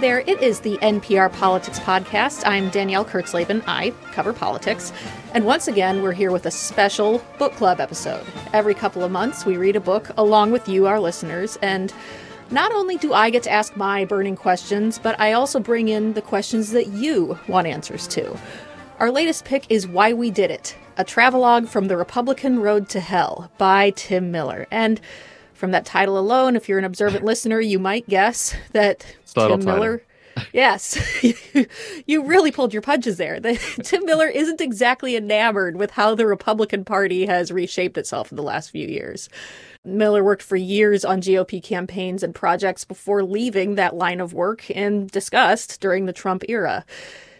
There, it is the NPR Politics Podcast. I'm Danielle Kurtzleben. I cover politics. And once again, we're here with a special book club episode. Every couple of months, we read a book along with you, our listeners. And not only do I get to ask my burning questions, but I also bring in the questions that you want answers to. Our latest pick is Why We Did It, a travelogue from the Republican Road to Hell by Tim Miller. And from that title alone, if you're an observant listener, you might guess that Tim Miller. yes, you really pulled your punches there. Tim Miller isn't exactly enamored with how the Republican Party has reshaped itself in the last few years. Miller worked for years on GOP campaigns and projects before leaving that line of work and discussed during the Trump era.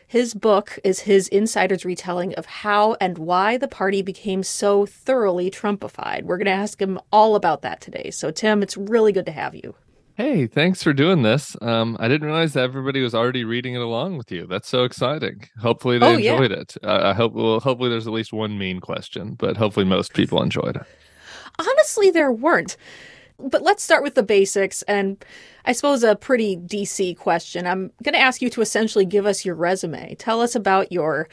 His book is his insider's retelling of how and why the party became so thoroughly Trumpified. We're going to ask him all about that today. So, Tim, it's really good to have you. Hey, thanks for doing this. Um, I didn't realize that everybody was already reading it along with you. That's so exciting. Hopefully, they oh, enjoyed yeah. it. Uh, I hope. Well, hopefully, there's at least one mean question, but hopefully, most people enjoyed it. Honestly, there weren't. But let's start with the basics and I suppose a pretty DC question. I'm going to ask you to essentially give us your resume. Tell us about your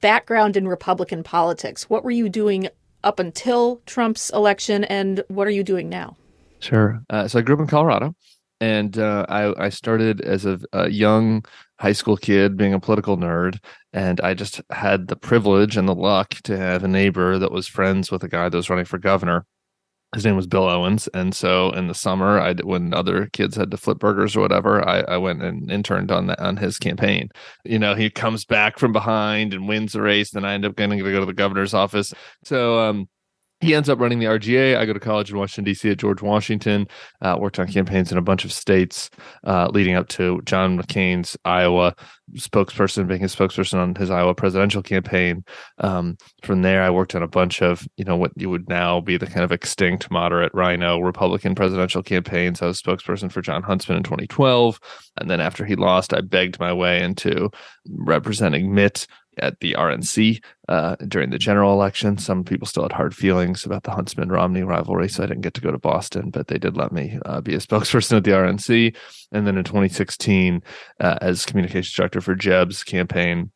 background in Republican politics. What were you doing up until Trump's election and what are you doing now? Sure. Uh, so I grew up in Colorado and uh, I, I, started as a, a, young high school kid being a political nerd and i just had the privilege and the luck to have a neighbor that was friends with a guy that was running for governor his name was Bill Owens, and so in the summer, I when other kids had to flip burgers or whatever, I, I went and interned on on his campaign. You know, he comes back from behind and wins the race, then I end up getting to go to the governor's office. So um, he ends up running the RGA. I go to college in Washington D.C. at George Washington. Uh, worked on campaigns in a bunch of states, uh, leading up to John McCain's Iowa spokesperson, being his spokesperson on his Iowa presidential campaign. Um, from there, I worked on a bunch of you know what you would now be the kind of extinct moderate RINO Republican presidential campaigns. I was spokesperson for Jon Huntsman in 2012, and then after he lost, I begged my way into representing Mitt at the RNC uh, during the general election. Some people still had hard feelings about the Huntsman Romney rivalry, so I didn't get to go to Boston, but they did let me uh, be a spokesperson at the RNC. And then in 2016, uh, as communications director for Jeb's campaign,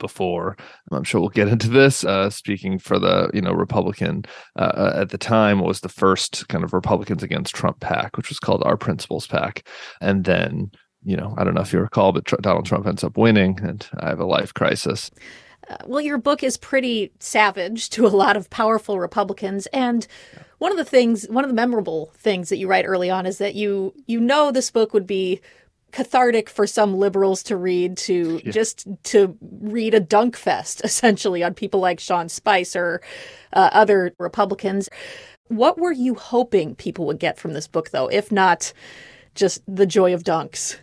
before. I'm sure we'll get into this. Uh, speaking for the you know Republican uh, uh at the time, was the first kind of Republicans against Trump PAC, which was called Our Principles PAC, and then you know, I don't know if you recall, but Donald Trump ends up winning, and I have a life crisis. Uh, well, your book is pretty savage to a lot of powerful Republicans, and one of the things, one of the memorable things that you write early on is that you you know this book would be cathartic for some liberals to read to yeah. just to read a dunk fest essentially on people like Sean Spicer, or uh, other Republicans. What were you hoping people would get from this book, though, if not just the joy of dunks?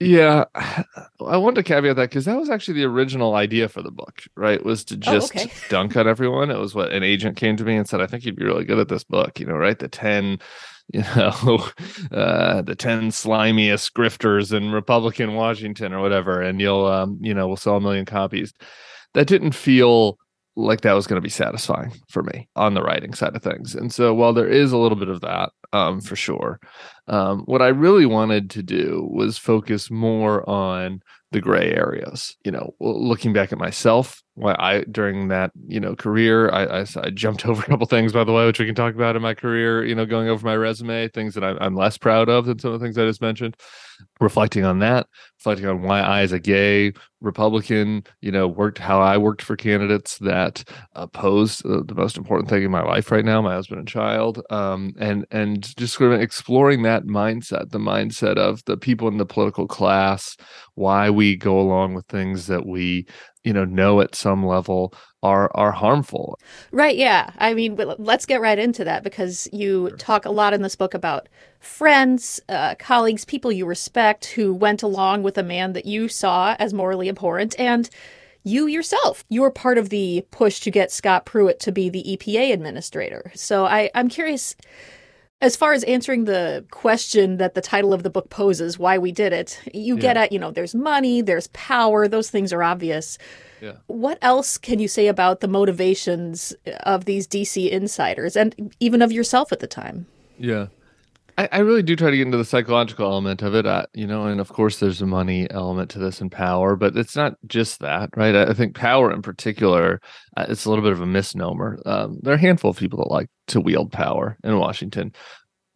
Yeah, I want to caveat that because that was actually the original idea for the book, right? Was to oh, just oh, okay. dunk on everyone. It was what an agent came to me and said, "I think you'd be really good at this book." You know, right? The ten, you know, uh, the ten slimiest grifters in Republican Washington or whatever, and you'll, um, you know, we'll sell a million copies. That didn't feel like that was going to be satisfying for me on the writing side of things. And so while there is a little bit of that, um, for sure, um, what I really wanted to do was focus more on the gray areas. You know, looking back at myself, why I during that you know career, I, I, I jumped over a couple things by the way, which we can talk about in my career. You know, going over my resume, things that I'm, I'm less proud of than some of the things I just mentioned. Reflecting on that, reflecting on why I, as a gay Republican, you know, worked how I worked for candidates that opposed the, the most important thing in my life right now, my husband and child, um, and and just sort of exploring that mindset, the mindset of the people in the political class, why we go along with things that we you know know at some level are are harmful. Right yeah. I mean let's get right into that because you sure. talk a lot in this book about friends uh, colleagues people you respect who went along with a man that you saw as morally abhorrent and you yourself. You were part of the push to get scott pruitt to be the epa administrator. So I, i'm curious as far as answering the question that the title of the book poses, why we did it, you yeah. get at, you know, there's money, there's power, those things are obvious. Yeah. What else can you say about the motivations of these DC insiders and even of yourself at the time? Yeah. I, I, really do try to get into the psychological element of it, uh, you know, and of course there's a money element to this and power, but it's not just that, right? I, I think power in particular, uh, it's a little bit of a misnomer. Um, there are a handful of people that like to wield power in Washington,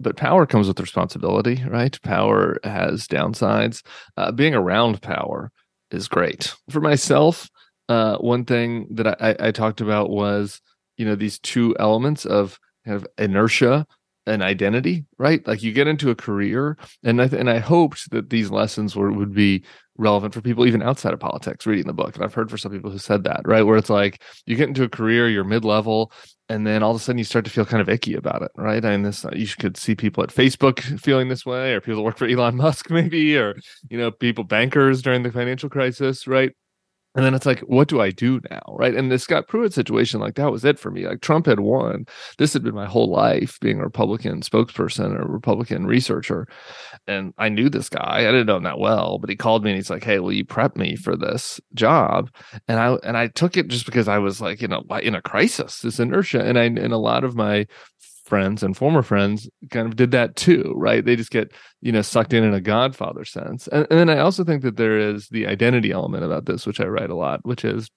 but power comes with responsibility, right? Power has downsides. Uh, being around power is great. For myself, uh, one thing that I, I talked about was, you know, these two elements of kind of inertia and identity, right? Like you get into a career, and I th- and I hoped that these lessons were would be relevant for people even outside of politics reading the book. And I've heard for some people who said that, right? Where it's like you get into a career, you're mid level, and then all of a sudden you start to feel kind of icky about it, right? I mean, this uh, you could see people at Facebook feeling this way, or people that work for Elon Musk, maybe, or you know, people bankers during the financial crisis, right? And then it's like, what do I do now? Right. And the Scott Pruitt situation, like that was it for me. Like Trump had won. This had been my whole life being a Republican spokesperson or Republican researcher. And I knew this guy. I didn't know him that well, but he called me and he's like, Hey, will you prep me for this job? And I and I took it just because I was like, you know, in a crisis, this inertia. And I and a lot of my friends and former friends kind of did that too, right? They just get, you know, sucked in in a Godfather sense. And, and then I also think that there is the identity element about this, which I write a lot, which is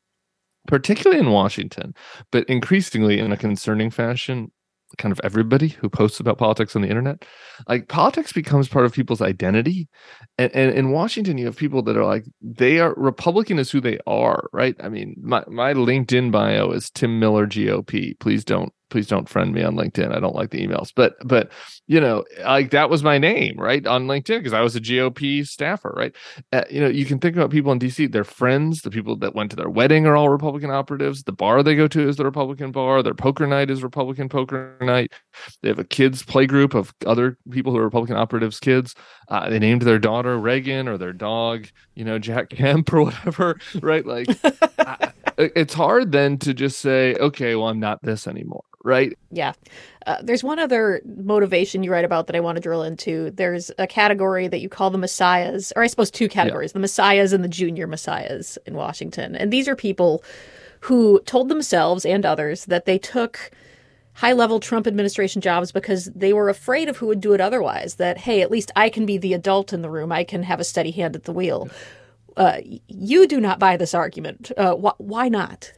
particularly in Washington, but increasingly in a concerning fashion kind of everybody who posts about politics on the internet like politics becomes part of people's identity and, and in washington you have people that are like they are republican is who they are right i mean my, my linkedin bio is tim miller gop please don't please don't friend me on LinkedIn. I don't like the emails. But but you know, like that was my name, right, on LinkedIn because I was a GOP staffer, right? Uh, you know, you can think about people in DC. Their friends, the people that went to their wedding, are all Republican operatives. The bar they go to is the Republican bar. Their poker night is Republican poker night. They have a kids play group of other people who are Republican operatives' kids. Uh, they named their daughter Reagan or their dog, you know, Jack Kemp or whatever, right? Like. I, it's hard then to just say, okay, well, I'm not this anymore, right? Yeah. Uh, there's one other motivation you write about that I want to drill into. There's a category that you call the messiahs, or I suppose two categories yeah. the messiahs and the junior messiahs in Washington. And these are people who told themselves and others that they took high level Trump administration jobs because they were afraid of who would do it otherwise. That, hey, at least I can be the adult in the room, I can have a steady hand at the wheel. Uh, you do not buy this argument. Uh, wh- why not?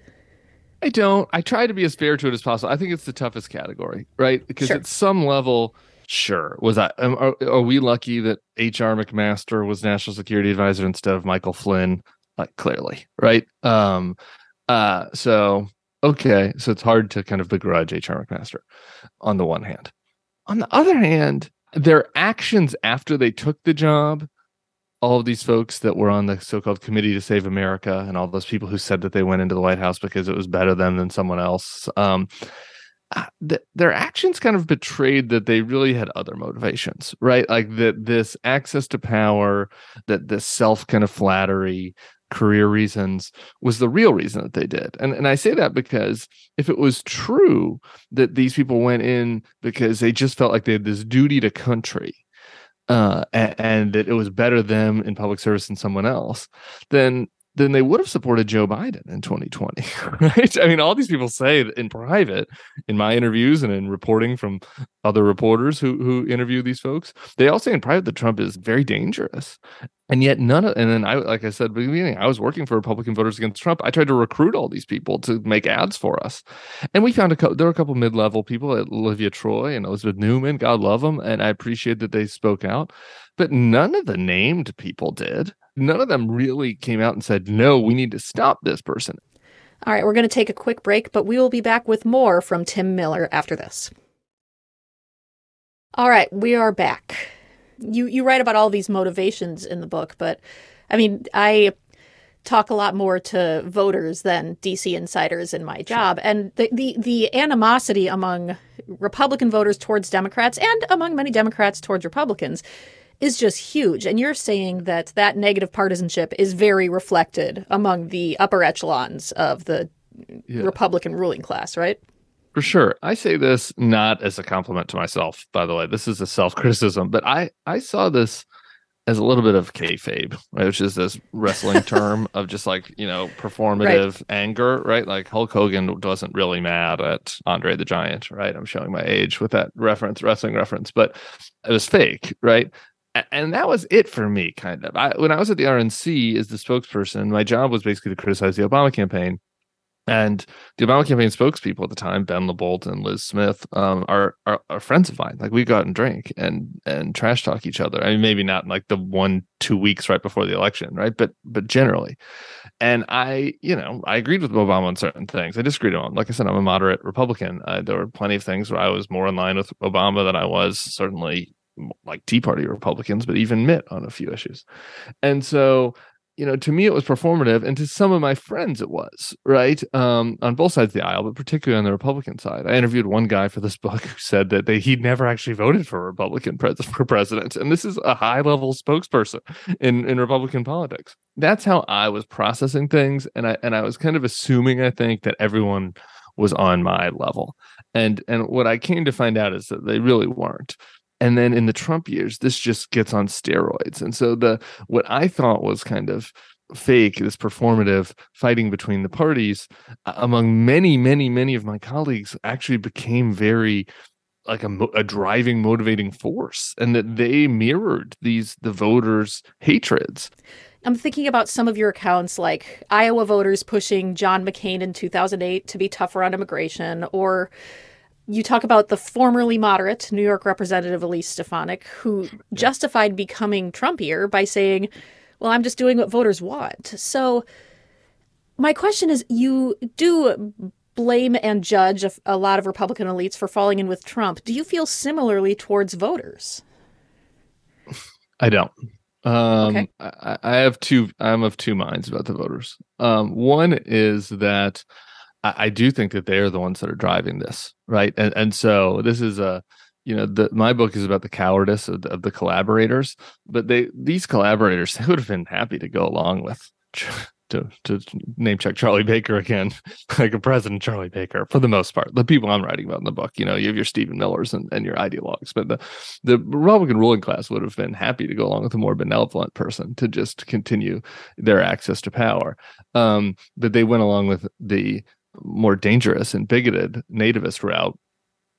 I don't. I try to be as fair to it as possible. I think it's the toughest category, right? Because sure. at some level, sure, was I? Are, are, we lucky that H.R. McMaster was national security advisor instead of Michael Flynn? Like clearly, right? Um, uh, so okay, so it's hard to kind of begrudge H.R. McMaster on the one hand. On the other hand, their actions after they took the job all of these folks that were on the so-called committee to save america and all those people who said that they went into the white house because it was better them than someone else um, uh, th- their actions kind of betrayed that they really had other motivations right like that this access to power that this self kind of flattery career reasons was the real reason that they did. And and I say that because if it was true that these people went in because they just felt like they had this duty to country uh, and, and, that it was better them in public service than someone else, then then they would have supported Joe Biden in 2020, right? I mean, all these people say in private, in my interviews and in reporting from other reporters who who interview these folks, they all say in private that Trump is very dangerous, and yet none of. And then I, like I said, beginning, I was working for Republican voters against Trump. I tried to recruit all these people to make ads for us, and we found a couple. There were a couple mid level people, at Olivia troy and Elizabeth Neumann God love them, and I appreciate that they spoke out, but none of the named people did none of them really came out and said, no, we need to stop this person. All right, we're going to take a quick break, but we will be back with more from Tim Miller after this. All right, we are back. You you write about all these motivations in the book, but I mean, I talk a lot more to voters than DC insiders in my job, and the the, the animosity among Republican voters towards Democrats and among many Democrats towards Republicans is just huge. And you're saying that that negative partisanship is very reflected among the upper echelons of the yeah. Republican ruling class, right? For sure. I say this not as a compliment to myself, by the way. This is a self criticism, but I, I saw this as a little bit of kayfabe, right? Which is this wrestling term of just like, you know, performative right. anger, right? Like Hulk Hogan wasn't really mad at Andre the Giant, right? I'm showing my age with that reference, wrestling reference, but it was fake, right? And that was it for me, kind of. I, when I was at the RNC as the spokesperson, my job was basically to criticize the Obama campaign and the Obama campaign spokespeople at the time, Ben LaBolt and Liz Smith, um, are, are, are friends of mine. Like we go out and drink and and trash talk each other. I mean, maybe not like the one two weeks right before the election, right? But but generally, and I, you know, I agreed with Obama on certain things. I disagreed on. Like I said, I'm a moderate Republican. Uh, there were plenty of things where I was more in line with Obama than I was certainly like Tea Party Republicans, but even Mitt on a few issues. And so you know, to me it was performative, and to some of my friends it was right um, on both sides of the aisle, but particularly on the Republican side. I interviewed one guy for this book who said that they, he'd never actually voted for a Republican pres- for president, and this is a high level spokesperson in in Republican politics. That's how I was processing things, and I and I was kind of assuming, I think, that everyone was on my level, and and what I came to find out is that they really weren't and then in the Trump years, this just gets on steroids. And so the what I thought was kind of fake, this performative fighting between the parties, among many, many, many of my colleagues, actually became very like a, a driving, motivating force, and that they mirrored these the voters' hatreds. I'm thinking about some of your accounts, like Iowa voters pushing John McCain in 2008 to be tougher on immigration, or you talk about the formerly moderate New York Representative Elise Stefanik, who justified becoming Trumpier by saying, Well, I'm just doing what voters want. So, my question is you do blame and judge a, a lot of Republican elites for falling in with Trump. Do you feel similarly towards voters? I don't. Um, okay. I, I have two. I'm of two minds about the voters. Um, one is that I, I do think that they are the ones that are driving this, right? And and so this is a you know the my book is about the cowardice of the, of the collaborators but they these collaborators they would have been happy to go along with to to name check Charlie Baker again, like a President Charlie Baker for the most part. The people I'm writing about in the book, you know, you have your Stephen Millers and, and your ideologues, but the the Republican ruling class would have been happy to go along with a more benevolent person to just continue their access to power. Um, but they went along with the more dangerous and bigoted nativist route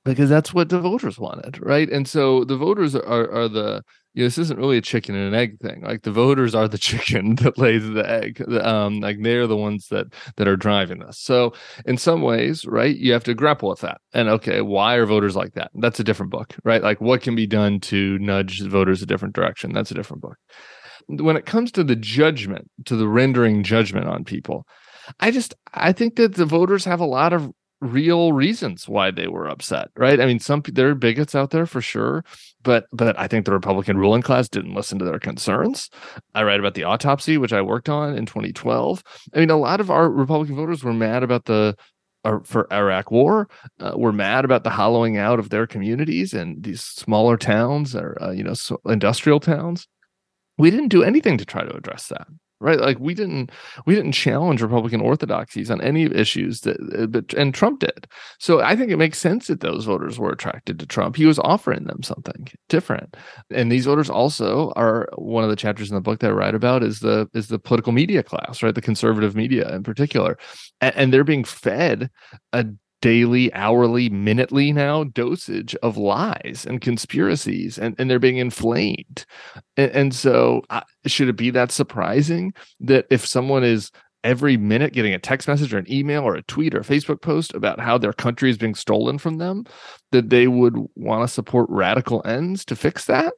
because that's what the voters wanted, right? And so the voters are are the you know, this isn't really a chicken and an egg thing. Like the voters are the chicken that lays the egg. Um, like they're the ones that that are driving this. So in some ways, right, you have to grapple with that. And okay, why are voters like that? That's a different book, right? Like what can be done to nudge voters a different direction? That's a different book. When it comes to the judgment, to the rendering judgment on people, I just I think that the voters have a lot of real reasons why they were upset, right? I mean, some there are bigots out there for sure, but but I think the Republican ruling class didn't listen to their concerns. I write about the autopsy, which I worked on in 2012. I mean, a lot of our Republican voters were mad about the uh, for Iraq War, uh, were mad about the hollowing out of their communities and these smaller towns or uh, you know so industrial towns. We didn't do anything to try to address that right like we didn't we didn't challenge republican orthodoxies on any issues that uh, but and trump did. So i think it makes sense that those voters were attracted to trump. He was offering them something different. And these voters also are one of the chapters in the book that i write about is the is the political media class right? The conservative media in particular. And, and they're being fed a daily, hourly, minutely now dosage of lies and conspiracies, and, and they're being inflamed. And, and so, uh, should it be that surprising that if someone is every minute getting a text message or an email or a tweet or a Facebook post about how their country is being stolen from them, that they would want to support radical ends to fix that?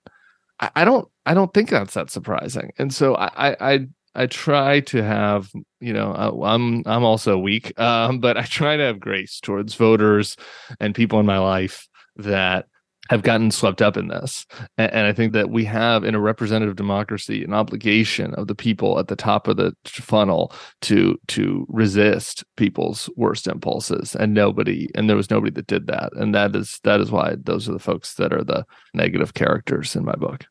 I, I don't. I don't think that's that surprising. And so I, I I try to have, you know, I, am I'm also weak, um, but I try to have grace towards voters and people in my life that have gotten swept up in this. And, and, I think that we have in a representative democracy an obligation of the people at the top of the funnel to to resist people's worst impulses. And nobody and there was nobody that did that. And that is that is why those are the folks that are the negative characters in my book.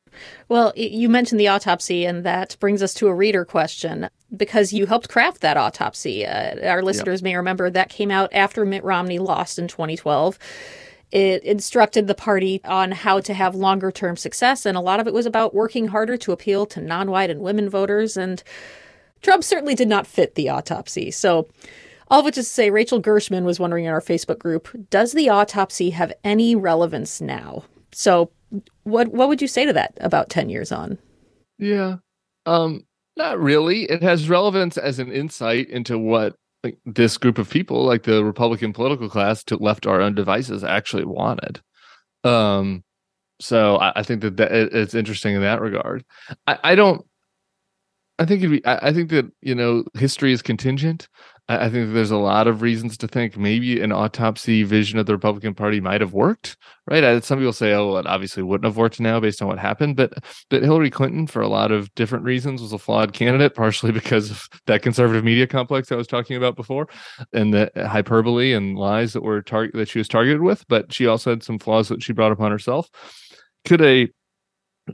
Well, you mentioned the autopsy, and that brings us to a reader question because you helped craft that autopsy. Uh, our listeners yep. may remember that came out after Mitt Romney lost in 2012. It instructed the party on how to have longer term success, and a lot of it was about working harder to appeal to non white and women voters. And Trump certainly did not fit the autopsy. So, all of which is to say, Rachel Gershman was wondering in our Facebook group Does the autopsy have any relevance now? So, what, what would you say to that about 10 years on? Yeah. Um, not really. It has relevance as an insight into what like, this group of people, like the Republican political class, to left our own devices, actually wanted. Um, so I, I think that, that it, it's interesting in that regard. I, I don't. I think be, I, I think that you know history is contingent. I, think there's a lot of reasons to think maybe an autopsy vision of the Republican Party might have worked, right? Some people say, oh, it obviously wouldn't have worked now based on what happened, but but Hillary Clinton, for a lot of different reasons, was a flawed candidate, partially because of that conservative media complex I was talking about before, and the hyperbole and lies that were target that she was targeted with. But she also had some flaws that she brought upon herself. Could a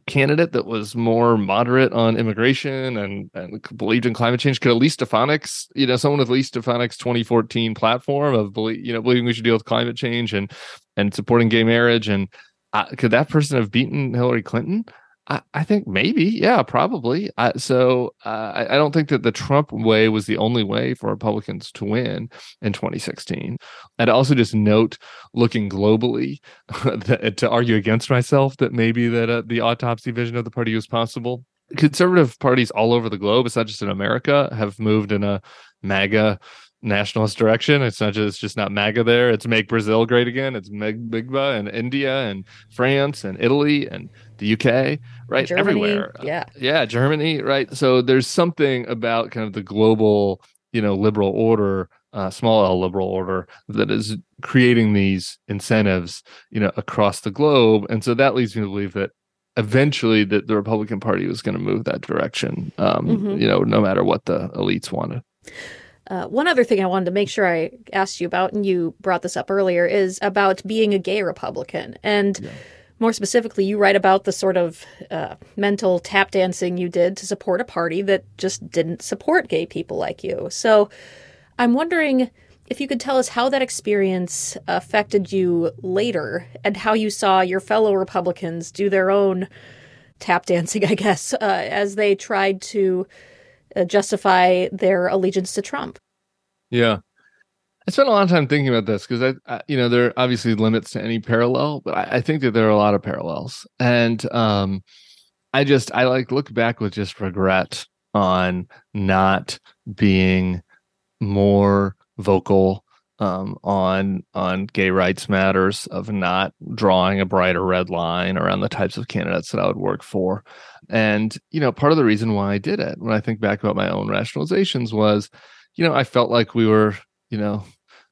candidate that was more moderate on immigration and, and believed in climate change could at Elise Stefanik's, you know, someone with Elise Stefanik's 2014 platform of believe, you know, believing we should deal with climate change and and supporting gay marriage and uh, could that person have beaten Hillary Clinton? I, think maybe, yeah, probably. So uh, I, I, don't think that the Trump way was the only way for Republicans to win in 2016. I'd also just note, looking globally, that, to argue against myself that maybe that uh, the autopsy vision of the party was possible. Conservative parties all over the globe, it's not just in America, have moved in a MAGA nationalist direction. It's not just it's just not MAGA there. It's make Brazil great again. It's Meg Bigba and India and France and Italy and the UK, right? Germany, Everywhere. Yeah. Yeah, Germany, right? So there's something about kind of the global, you know, liberal order, uh, small L liberal order that is creating these incentives, you know, across the globe. And so that leads me to believe that eventually that the Republican Party was going to move that direction, um, mm-hmm. you know, no matter what the elites wanted. Uh, one other thing I wanted to make sure I asked you about, and you brought this up earlier, is about being a gay Republican. And yeah. more specifically, you write about the sort of uh, mental tap dancing you did to support a party that just didn't support gay people like you. So I'm wondering if you could tell us how that experience affected you later and how you saw your fellow Republicans do their own tap dancing, I guess, uh, as they tried to uh, justify their allegiance to Trump. Yeah. I spent a lot of time thinking about this because I, I, you know, there are obviously limits to any parallel, but I, I think that there are a lot of parallels. And um, I just, I like look back with just regret on not being more vocal um, on on gay rights matters, of not drawing a brighter red line around the types of candidates that I would work for. And you know, part of the reason why I did it, when I think back about my own rationalizations, was, you know, I felt like we were, you know,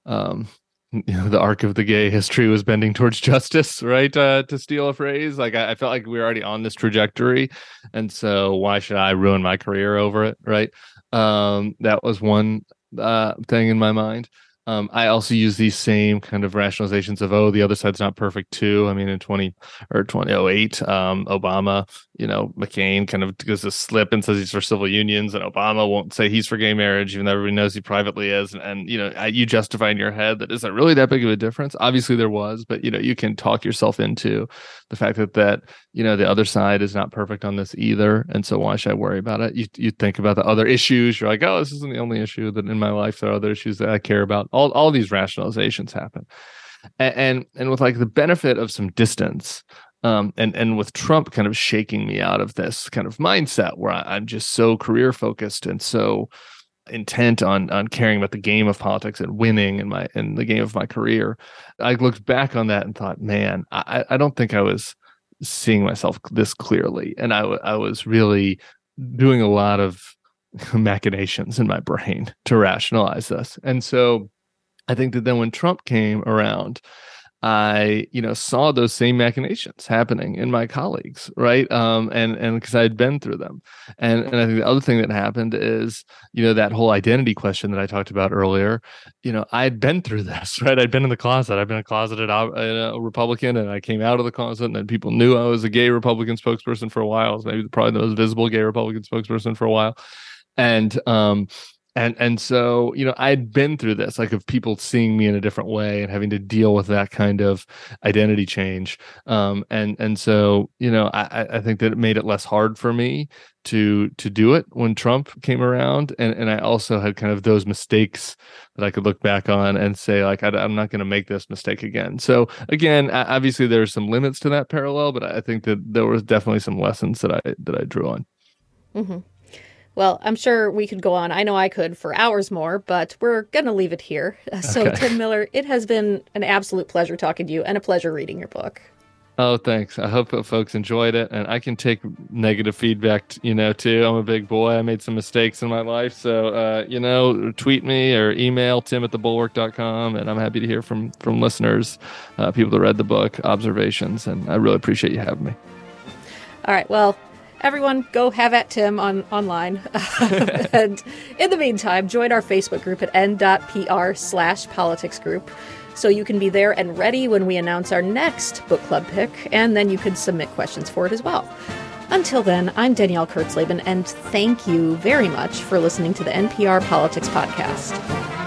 um, you know, the arc of the gay history was bending towards justice, right? Uh, to steal a phrase, like I, I, felt like we were already on this trajectory, and so why should I ruin my career over it, right? Um, that was one uh, thing in my mind. Um, I also use these same kind of rationalizations of, oh, the other side's not perfect too. I mean, in 20 or 2008, um, Obama, you know, McCain kind of gives a slip and says he's for civil unions, and Obama won't say he's for gay marriage, even though everybody knows he privately is. And, and you know, you justify in your head that isn't really that big of a difference. Obviously, there was, but, you know, you can talk yourself into the fact that, that, you know, the other side is not perfect on this either. And so why should I worry about it? You, you think about the other issues. You're like, oh, this isn't the only issue that in my life. There are other issues that I care about all all these rationalizations happen and, and and, with like the benefit of some distance um, and and with Trump kind of shaking me out of this kind of mindset where I, am just so career focused and so intent on on caring about the game of politics and winning in my in the game of my career. I looked back on that and thought, man, I, I don't think I was seeing myself this clearly, and I I was really doing a lot of machinations in my brain to rationalize this, and so I think that then when Trump came around, I, you know, saw those same machinations happening in my colleagues, right? Um, and and because I had been through them, and and I think the other thing that happened is, you know, that whole identity question that I talked about earlier. You know, I had been through this, right? I'd been in the closet. I've been a closeted uh, Republican, and I came out of the closet, and then people knew I was a gay Republican spokesperson for a while. I was maybe probably the most visible gay Republican spokesperson for a while, and um, and and so you know i'd been through this like of people seeing me in a different way and having to deal with that kind of identity change. Um and and so you know i i think that it made it less hard for me to to do it when trump came around. And and i also had kind of those mistakes that i could look back on and say like I, am not going to make this mistake again. So again obviously there's some limits to that parallel but i think that there was definitely some lessons that i that i drew on. Mm-hmm. Well, I'm sure we could go on. I know I could for hours more, but we're going to leave it here. So, okay. Tim Miller, it has been an absolute pleasure talking to you and a pleasure reading your book. Oh, thanks. I hope folks enjoyed it, and I can take negative feedback, you know, too. I'm a big boy. I made some mistakes in my life, so uh, you know, tweet me or email tim at thebulwark.com, and I'm happy to hear from from listeners, uh, people that read the book, observations, and I really appreciate you having me. All right. Well, everyone go have at Tim on online. and in the meantime, join our Facebook group at n.pr slash politics group so you can be there and ready when we announce our next book club pick, and then you can submit questions for it as well. Until then, I'm Danielle Kurtzleben, and thank you very much for listening to the NPR Politics Podcast.